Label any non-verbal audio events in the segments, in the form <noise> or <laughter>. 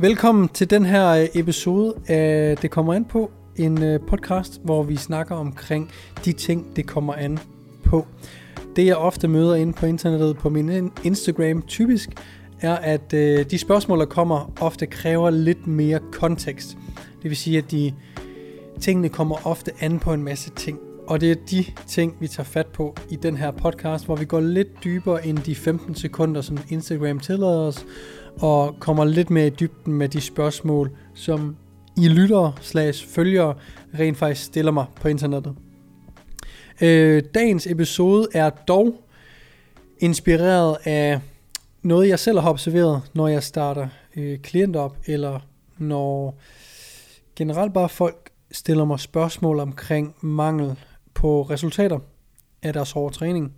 Velkommen til den her øh, episode af Det kommer an på, en øh, podcast, hvor vi snakker omkring de ting, det kommer an på. Det jeg ofte møder inde på internettet på min Instagram typisk, er at øh, de spørgsmål, der kommer, ofte kræver lidt mere kontekst. Det vil sige, at de tingene kommer ofte an på en masse ting. Og det er de ting, vi tager fat på i den her podcast, hvor vi går lidt dybere end de 15 sekunder, som Instagram tillader os, og kommer lidt mere i dybden med de spørgsmål, som I lytter slash følgere rent faktisk stiller mig på internettet. Øh, dagens episode er dog inspireret af noget, jeg selv har observeret, når jeg starter øh, klienter op, eller når generelt bare folk stiller mig spørgsmål omkring mangel på resultater af deres hårde træning.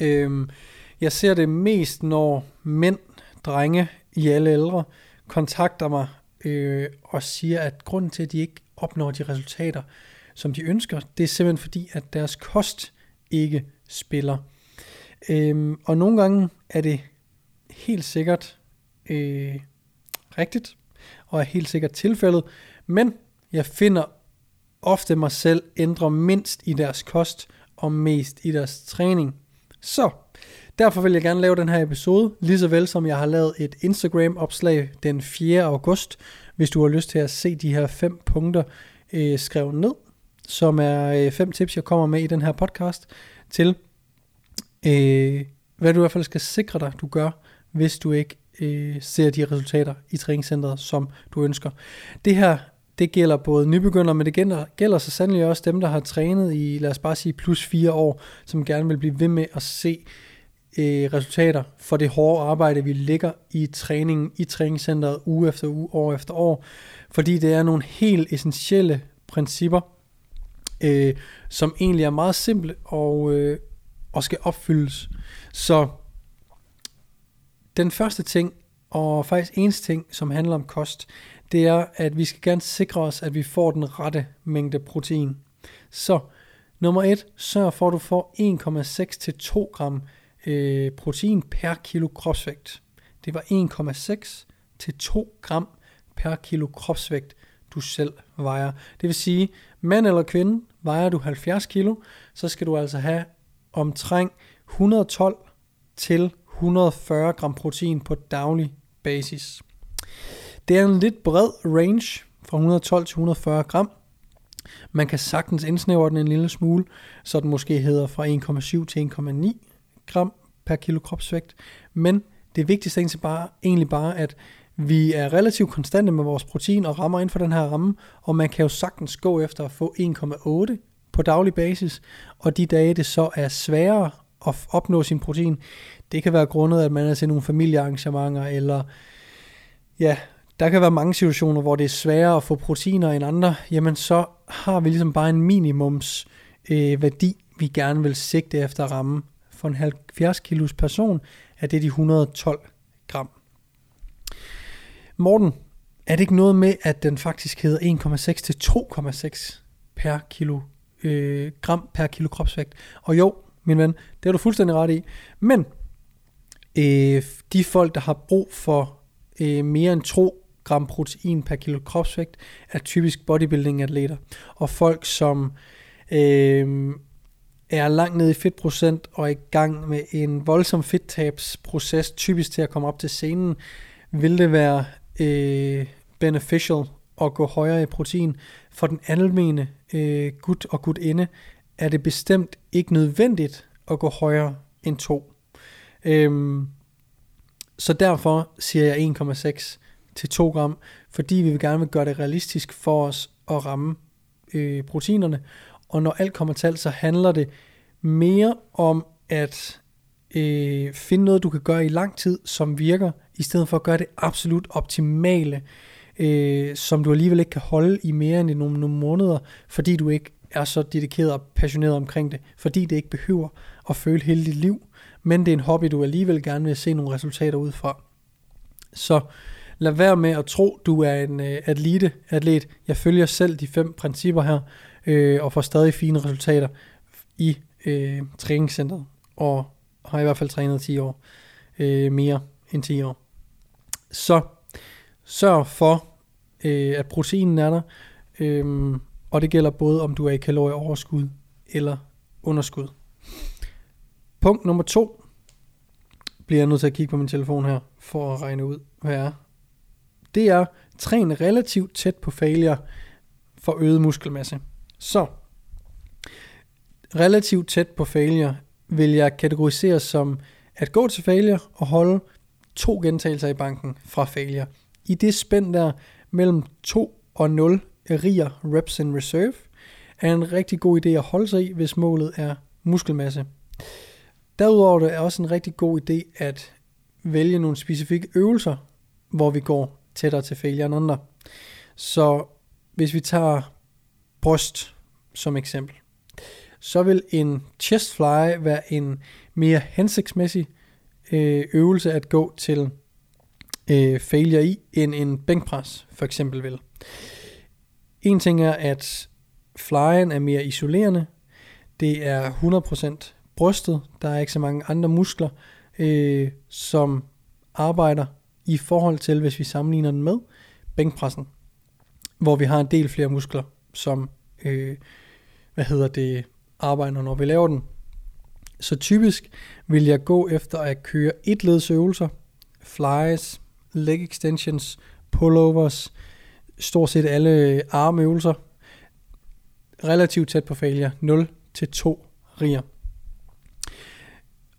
Øh, jeg ser det mest, når mænd drenge i alle ældre kontakter mig øh, og siger, at grunden til, at de ikke opnår de resultater, som de ønsker, det er simpelthen fordi, at deres kost ikke spiller. Øhm, og nogle gange er det helt sikkert øh, rigtigt, og er helt sikkert tilfældet, men jeg finder ofte mig selv ændre mindst i deres kost og mest i deres træning. Så Derfor vil jeg gerne lave den her episode, lige så vel som jeg har lavet et Instagram-opslag den 4. august, hvis du har lyst til at se de her fem punkter øh, skrevet ned, som er øh, fem tips, jeg kommer med i den her podcast, til øh, hvad du i hvert fald skal sikre dig, du gør, hvis du ikke øh, ser de resultater i træningscenteret, som du ønsker. Det her, det gælder både nybegyndere, men det gælder, gælder så sandelig også dem, der har trænet i, lad os bare sige, plus fire år, som gerne vil blive ved med at se øh, resultater for det hårde arbejde, vi lægger i træningen i træningscenteret uge efter uge, år efter år, fordi det er nogle helt essentielle principper, øh, som egentlig er meget simple og, øh, og skal opfyldes. Så den første ting, og faktisk eneste ting, som handler om kost, det er, at vi skal gerne sikre os, at vi får den rette mængde protein. Så nummer et, sørg for, at du får 1,6 til 2 gram øh, protein per kilo kropsvægt. Det var 1,6 til 2 gram per kilo kropsvægt, du selv vejer. Det vil sige, mand eller kvinde, vejer du 70 kilo, så skal du altså have omtrent 112 til 140 gram protein på daglig basis. Det er en lidt bred range fra 112 til 140 gram. Man kan sagtens indsnævre den en lille smule, så den måske hedder fra 1,7 til 1,9 gram per kilo kropsvægt. Men det vigtigste er bare, egentlig bare, at vi er relativt konstante med vores protein og rammer inden for den her ramme, og man kan jo sagtens gå efter at få 1,8 på daglig basis, og de dage det så er sværere at opnå sin protein, det kan være grundet, at man er til nogle familiearrangementer, eller ja, der kan være mange situationer, hvor det er sværere at få proteiner end andre, jamen så har vi ligesom bare en minimums øh, værdi, vi gerne vil sigte efter at ramme for en 70 kilos person er det de 112 gram. Morten, er det ikke noget med, at den faktisk hedder 1,6 til 2,6 per kilo øh, gram per kilo kropsvægt? Og jo, min ven, det er du fuldstændig ret i. Men øh, de folk, der har brug for øh, mere end 2 gram protein per kilo kropsvægt, er typisk bodybuilding atleter. Og folk, som øh, er langt nede i fedtprocent og er i gang med en voldsom fedttabsproces, typisk til at komme op til scenen, vil det være øh, beneficial at gå højere i protein. For den almene øh, gut og gutinde er det bestemt ikke nødvendigt at gå højere end 2. Øhm, så derfor siger jeg 1,6 til 2 gram, fordi vi vil gerne vil gøre det realistisk for os at ramme øh, proteinerne, og når alt kommer til alt, så handler det mere om at øh, finde noget, du kan gøre i lang tid, som virker, i stedet for at gøre det absolut optimale, øh, som du alligevel ikke kan holde i mere end nogle, nogle måneder, fordi du ikke er så dedikeret og passioneret omkring det, fordi det ikke behøver at føle hele dit liv, men det er en hobby, du alligevel gerne vil se nogle resultater ud fra. Så lad være med at tro, du er en øh, atlete, atlet. Jeg følger selv de fem principper her, øh, og får stadig fine resultater i øh, træningscenteret, og har i hvert fald trænet 10 år, øh, mere end 10 år. Så Sørg for, øh, at proteinen er der, øh, og det gælder både om du er i kalorieoverskud eller underskud. Punkt nummer to bliver jeg nødt til at kigge på min telefon her, for at regne ud, hvad er. Det er, træn relativt tæt på failure for øget muskelmasse. Så, relativt tæt på failure vil jeg kategorisere som at gå til failure og holde to gentagelser i banken fra failure. I det spænd der mellem 2 og 0 riger reps in reserve, er en rigtig god idé at holde sig i, hvis målet er muskelmasse. Derudover er det også en rigtig god idé at vælge nogle specifikke øvelser, hvor vi går tættere til failure end andre. Så hvis vi tager bryst som eksempel, så vil en chest fly være en mere hensigtsmæssig øh, øvelse at gå til øh, failure i, end en bænkpres for eksempel vil. En ting er, at flyen er mere isolerende. Det er 100% brystet. Der er ikke så mange andre muskler, øh, som arbejder i forhold til, hvis vi sammenligner den med bænkpressen, hvor vi har en del flere muskler, som øh, hvad hedder det, arbejder, når vi laver den. Så typisk vil jeg gå efter at køre et leds øvelser, flies, leg extensions, pullovers, stort set alle armøvelser, relativt tæt på failure, 0 til 2 riger.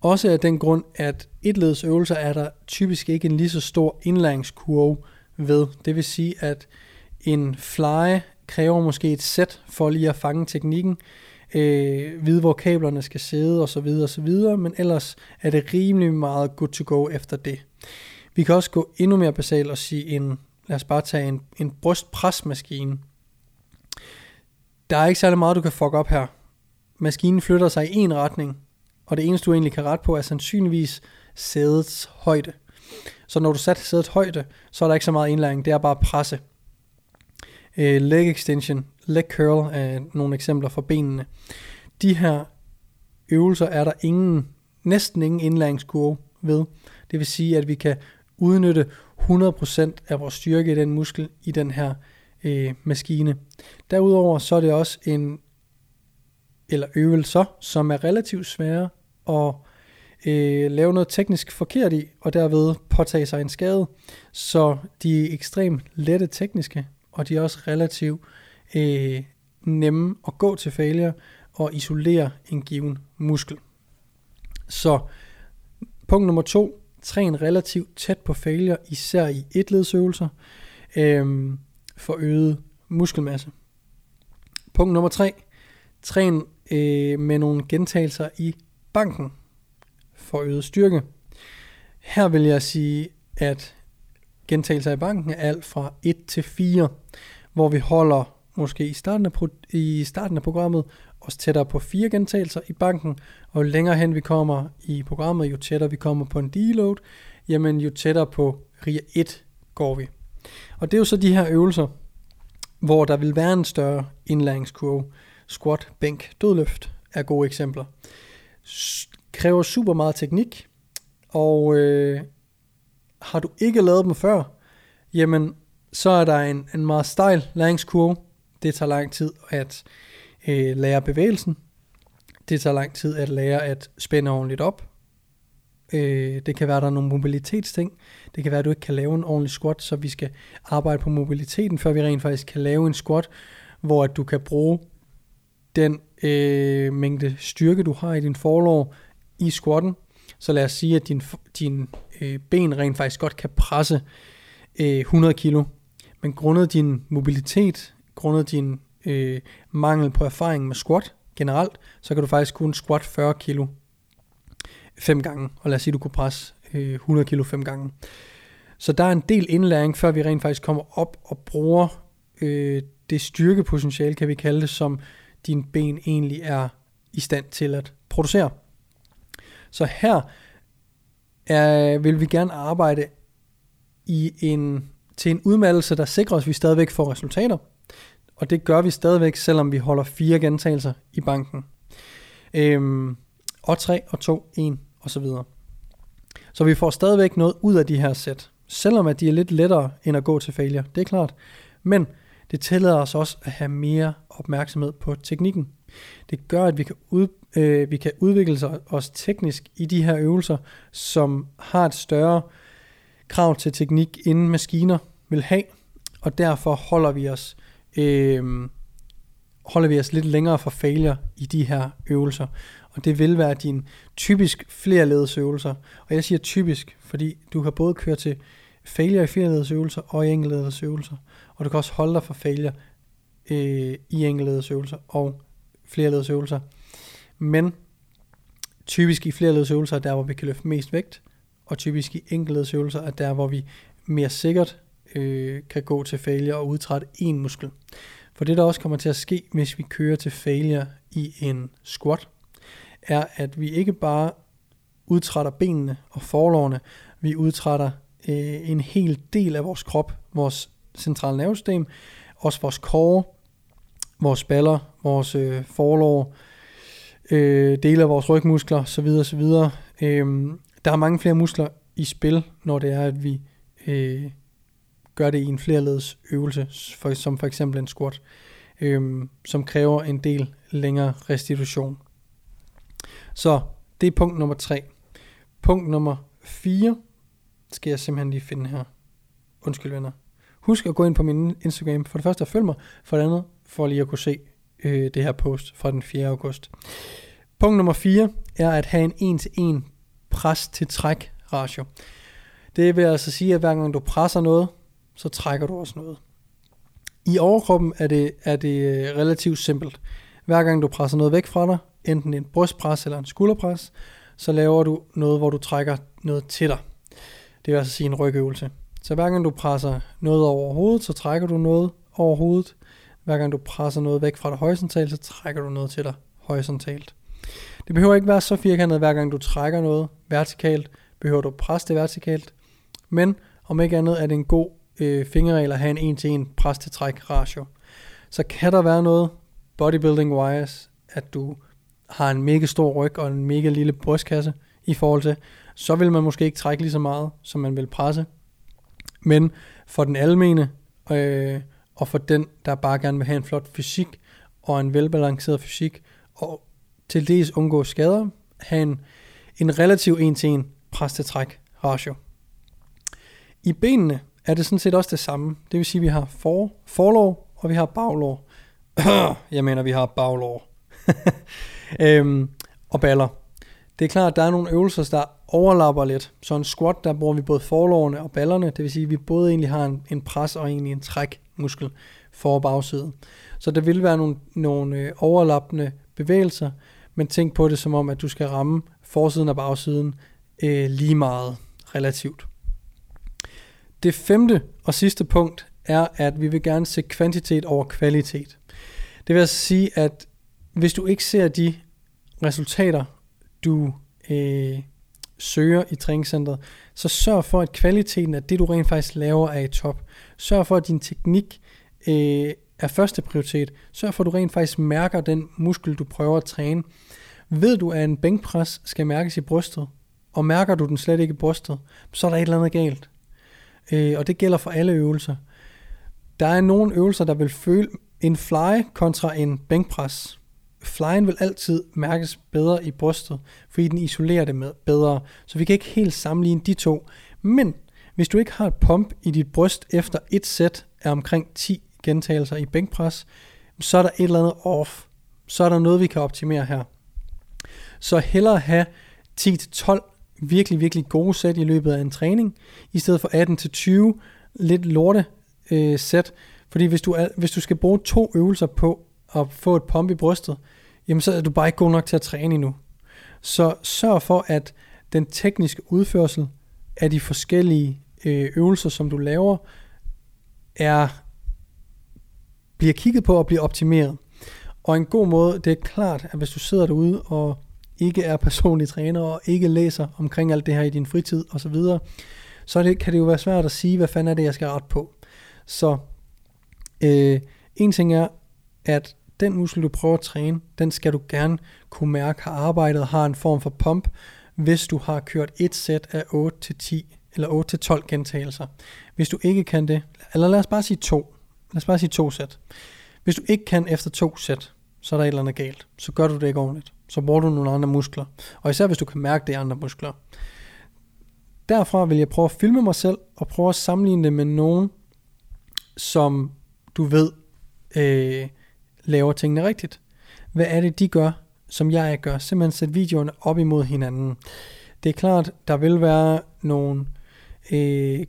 Også af den grund, at etleds øvelser er der typisk ikke en lige så stor indlæringskurve ved. Det vil sige, at en fly kræver måske et sæt for lige at fange teknikken, øh, vide hvor kablerne skal sidde osv. osv. Men ellers er det rimelig meget good to go efter det. Vi kan også gå endnu mere basalt og sige en, lad os bare tage en, en brystpresmaskine. Der er ikke særlig meget, du kan fuck op her. Maskinen flytter sig i en retning, og det eneste, du egentlig kan rette på, er sandsynligvis sædets højde. Så når du sat sædets højde, så er der ikke så meget indlæring, det er bare presse øh, leg extension, leg curl er nogle eksempler for benene. De her øvelser er der ingen, næsten ingen indlæringskurve ved. Det vil sige, at vi kan udnytte 100% af vores styrke i den muskel i den her øh, maskine. Derudover så er det også en eller øvelser, som er relativt svære at øh, lave noget teknisk forkert i, og derved påtage sig en skade. Så de ekstremt lette tekniske, og de er også relativt øh, nemme at gå til failure og isolere en given muskel. Så punkt nummer to, træn relativt tæt på failure, især i etledsøvelser, øh, for øget muskelmasse. Punkt nummer tre, træn øh, med nogle gentagelser i banken for øget styrke. Her vil jeg sige, at gentagelser i banken er alt fra 1 til 4, hvor vi holder måske i starten af, i starten af programmet os tættere på fire gentagelser i banken, og jo længere hen vi kommer i programmet, jo tættere vi kommer på en deload, jamen jo tættere på RIA 1 går vi. Og det er jo så de her øvelser, hvor der vil være en større indlæringskurve. Squat, bænk, dødløft er gode eksempler. S- kræver super meget teknik, og øh, har du ikke lavet dem før, jamen så er der en, en meget stejl læringskurve. Det tager lang tid at øh, lære bevægelsen. Det tager lang tid at lære at spænde ordentligt op. Øh, det kan være, der er nogle mobilitetsting. Det kan være, at du ikke kan lave en ordentlig squat, så vi skal arbejde på mobiliteten, før vi rent faktisk kan lave en squat, hvor at du kan bruge den øh, mængde styrke, du har i din forlov i squatten. Så lad os sige, at din, din øh, ben rent faktisk godt kan presse øh, 100 kilo. Men grundet din mobilitet, grundet din øh, mangel på erfaring med squat generelt, så kan du faktisk kun squat 40 kilo fem gange. Og lad os sige, at du kunne presse øh, 100 kilo fem gange. Så der er en del indlæring, før vi rent faktisk kommer op og bruger øh, det styrkepotentiale, kan vi kalde det, som din ben egentlig er i stand til at producere. Så her er, vil vi gerne arbejde i en, til en udmattelse, der sikrer os, at vi stadigvæk får resultater. Og det gør vi stadigvæk, selvom vi holder fire gentagelser i banken. Øhm, og 3 og 2, 1 og så videre. Så vi får stadigvæk noget ud af de her sæt. selvom at de er lidt lettere end at gå til failure, det er klart. Men det tillader os også at have mere opmærksomhed på teknikken. Det gør, at vi kan, ud, øh, vi kan udvikle os teknisk i de her øvelser, som har et større krav til teknik, end maskiner vil have, og derfor holder vi os øh, holder vi os lidt længere fra failure i de her øvelser. Og det vil være din typisk flerledesøvelser. Og jeg siger typisk, fordi du kan både køre til failure i flerledesøvelser og i enkeltledesøvelser. Og du kan også holde dig for failure øh, i enkeltledesøvelser og flerledesøvelser. Men typisk i flerledesøvelser er der, hvor vi kan løfte mest vægt. Og typisk i enkeltledesøvelser er der, hvor vi mere sikkert øh, kan gå til failure og udtrætte en muskel. For det, der også kommer til at ske, hvis vi kører til failure i en squat, er, at vi ikke bare udtrætter benene og forlårene, vi udtrætter øh, en hel del af vores krop, vores centrale nervesystem, også vores core, vores baller, vores øh, forlår, øh, dele af vores rygmuskler, så videre, så videre. Øh, der er mange flere muskler i spil, når det er, at vi øh, gør det i en flerledes øvelse, for, som for eksempel en squat, øh, som kræver en del længere restitution. Så det er punkt nummer 3. Punkt nummer 4 skal jeg simpelthen lige finde her. Undskyld venner. Husk at gå ind på min Instagram. For det første at følge mig, for det andet for lige at kunne se øh, det her post fra den 4. august. Punkt nummer 4 er at have en en-til-en pres til træk ratio. Det vil altså sige, at hver gang du presser noget, så trækker du også noget. I overkroppen er det, er det øh, relativt simpelt. Hver gang du presser noget væk fra dig, enten en brystpres eller en skulderpres, så laver du noget, hvor du trækker noget til dig. Det vil altså sige en rygøvelse. Så hver gang du presser noget over hovedet, så trækker du noget over hovedet. Hver gang du presser noget væk fra det horisontalt, så trækker du noget til dig horisontalt. Det behøver ikke være så firkantet, hver gang du trækker noget vertikalt, behøver du presse det vertikalt. Men om ikke andet er det en god øh, fingerregel at have en en-til-en pres til træk ratio. Så kan der være noget bodybuilding wise, at du har en mega stor ryg og en mega lille brystkasse i forhold til, så vil man måske ikke trække lige så meget, som man vil presse. Men for den almene, øh, og for den, der bare gerne vil have en flot fysik, og en velbalanceret fysik, og til dels undgå skader, have en, en relativ en-til-en pres til træk ratio. I benene, er det sådan set også det samme. Det vil sige, at vi har for, forlov, og vi har baglov. <clears throat> jeg mener, vi har baglov. <laughs> øhm, og baller. Det er klart, at der er nogle øvelser, der overlapper lidt. Så en squat, der bruger vi både forlovene og ballerne. Det vil sige, at vi både egentlig har en, en pres og egentlig en træk muskel for bagsiden. Så der vil være nogle, nogle øh, overlappende bevægelser, men tænk på det som om, at du skal ramme forsiden og bagsiden øh, lige meget relativt. Det femte og sidste punkt er, at vi vil gerne se kvantitet over kvalitet. Det vil altså sige, at hvis du ikke ser de resultater, du øh, søger i træningscenteret, så sørg for, at kvaliteten af det, du rent faktisk laver, er i top. Sørg for, at din teknik øh, er første prioritet. Sørg for, at du rent faktisk mærker den muskel, du prøver at træne. Ved du, at en bænkpres skal mærkes i brystet, og mærker du den slet ikke i brystet, så er der et eller andet galt øh, og det gælder for alle øvelser. Der er nogle øvelser, der vil føle en fly kontra en bænkpres. Flyen vil altid mærkes bedre i brystet, fordi den isolerer det med bedre. Så vi kan ikke helt sammenligne de to. Men hvis du ikke har et pump i dit bryst efter et sæt af omkring 10 gentagelser i bænkpres, så er der et eller andet off. Så er der noget, vi kan optimere her. Så hellere have 10-12 virkelig, virkelig gode sæt i løbet af en træning, i stedet for 18-20 lidt lorte øh, sæt. Fordi hvis du, er, hvis du skal bruge to øvelser på at få et pump i brystet, jamen så er du bare ikke god nok til at træne endnu. Så sørg for, at den tekniske udførsel af de forskellige øh, øvelser, som du laver, er bliver kigget på og bliver optimeret. Og en god måde, det er klart, at hvis du sidder derude og ikke er personlig træner og ikke læser omkring alt det her i din fritid osv., så, så det, kan det jo være svært at sige, hvad fanden er det, jeg skal rette på. Så øh, en ting er, at den muskel, du prøver at træne, den skal du gerne kunne mærke har arbejdet har en form for pump, hvis du har kørt et sæt af 8-10 eller 8-12 gentagelser. Hvis du ikke kan det, eller lad os bare sige to. Lad os bare sige to sæt. Hvis du ikke kan efter to sæt, så er der et eller andet galt. Så gør du det ikke ordentligt. Så bruger du nogle andre muskler. Og især hvis du kan mærke det andre muskler. Derfra vil jeg prøve at filme mig selv, og prøve at sammenligne det med nogen, som du ved øh, laver tingene rigtigt. Hvad er det, de gør, som jeg gør? Simpelthen sætte videoerne op imod hinanden. Det er klart, der vil være nogle øh,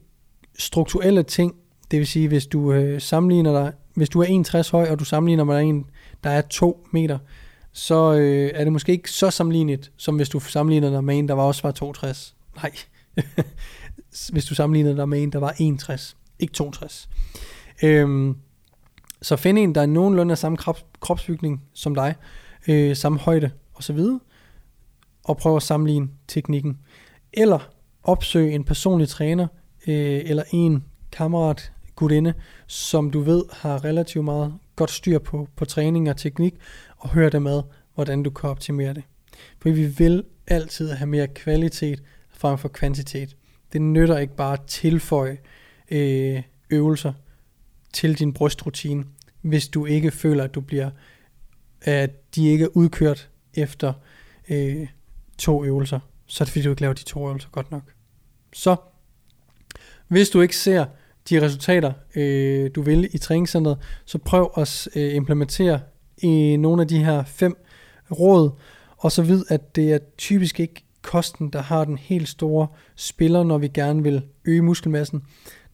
strukturelle ting, det vil sige, hvis du øh, sammenligner dig, hvis du er 1,60 høj, og du sammenligner med en, der er 2 meter, så øh, er det måske ikke så sammenlignet, som hvis du sammenligner dig med en, der var også var 62. Nej. <laughs> hvis du sammenligner dig med en, der var 61, ikke 62. Øhm, så find en, der er nogenlunde af samme krops, kropsbygning som dig, øh, samme højde osv., og prøv at sammenligne teknikken. Eller opsøg en personlig træner, øh, eller en kammerat, gudinde, som du ved har relativt meget godt styr på, på træning og teknik, og hør dem med, hvordan du kan optimere det. For vi vil altid have mere kvalitet frem for kvantitet. Det nytter ikke bare at tilføje øh, øvelser til din brystrutine, hvis du ikke føler, at du bliver, at de ikke er udkørt efter øh, to øvelser. Så er det fordi, du ikke laver de to øvelser godt nok. Så, hvis du ikke ser de resultater, øh, du vil i træningscenteret, så prøv at øh, implementere i nogle af de her fem råd, og så vid, at det er typisk ikke kosten, der har den helt store spiller, når vi gerne vil øge muskelmassen.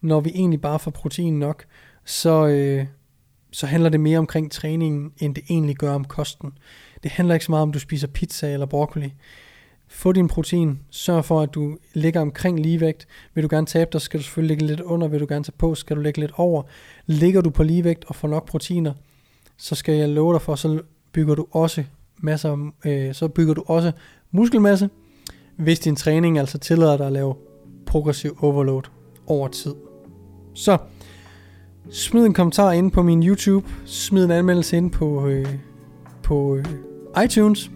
Når vi egentlig bare får protein nok, så, øh, så handler det mere omkring træningen, end det egentlig gør om kosten. Det handler ikke så meget om, du spiser pizza eller broccoli. Få din protein. Sørg for, at du ligger omkring ligevægt. Vil du gerne tabe dig, skal du selvfølgelig ligge lidt under. Vil du gerne tage på, skal du ligge lidt over. Ligger du på ligevægt og får nok proteiner, så skal jeg love dig for, så bygger du også masser, øh, så bygger du også muskelmasse, hvis din træning altså tillader dig at lave progressiv overload over tid. Så smid en kommentar ind på min YouTube, smid en anmeldelse ind på, øh, på øh, iTunes,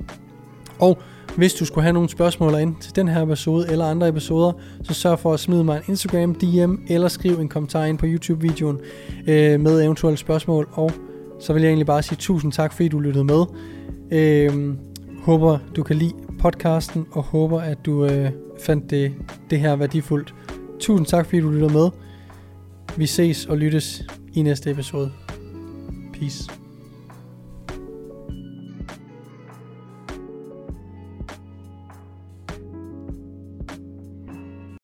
og hvis du skulle have nogle spørgsmål ind til den her episode eller andre episoder, så sørg for at smide mig en Instagram DM eller skriv en kommentar ind på YouTube-videoen øh, med eventuelle spørgsmål. Og så vil jeg egentlig bare sige tusind tak, fordi du lyttede med. Øh, håber du kan lide podcasten, og håber at du øh, fandt det, det her værdifuldt. Tusind tak, fordi du lyttede med. Vi ses og lyttes i næste episode. Peace.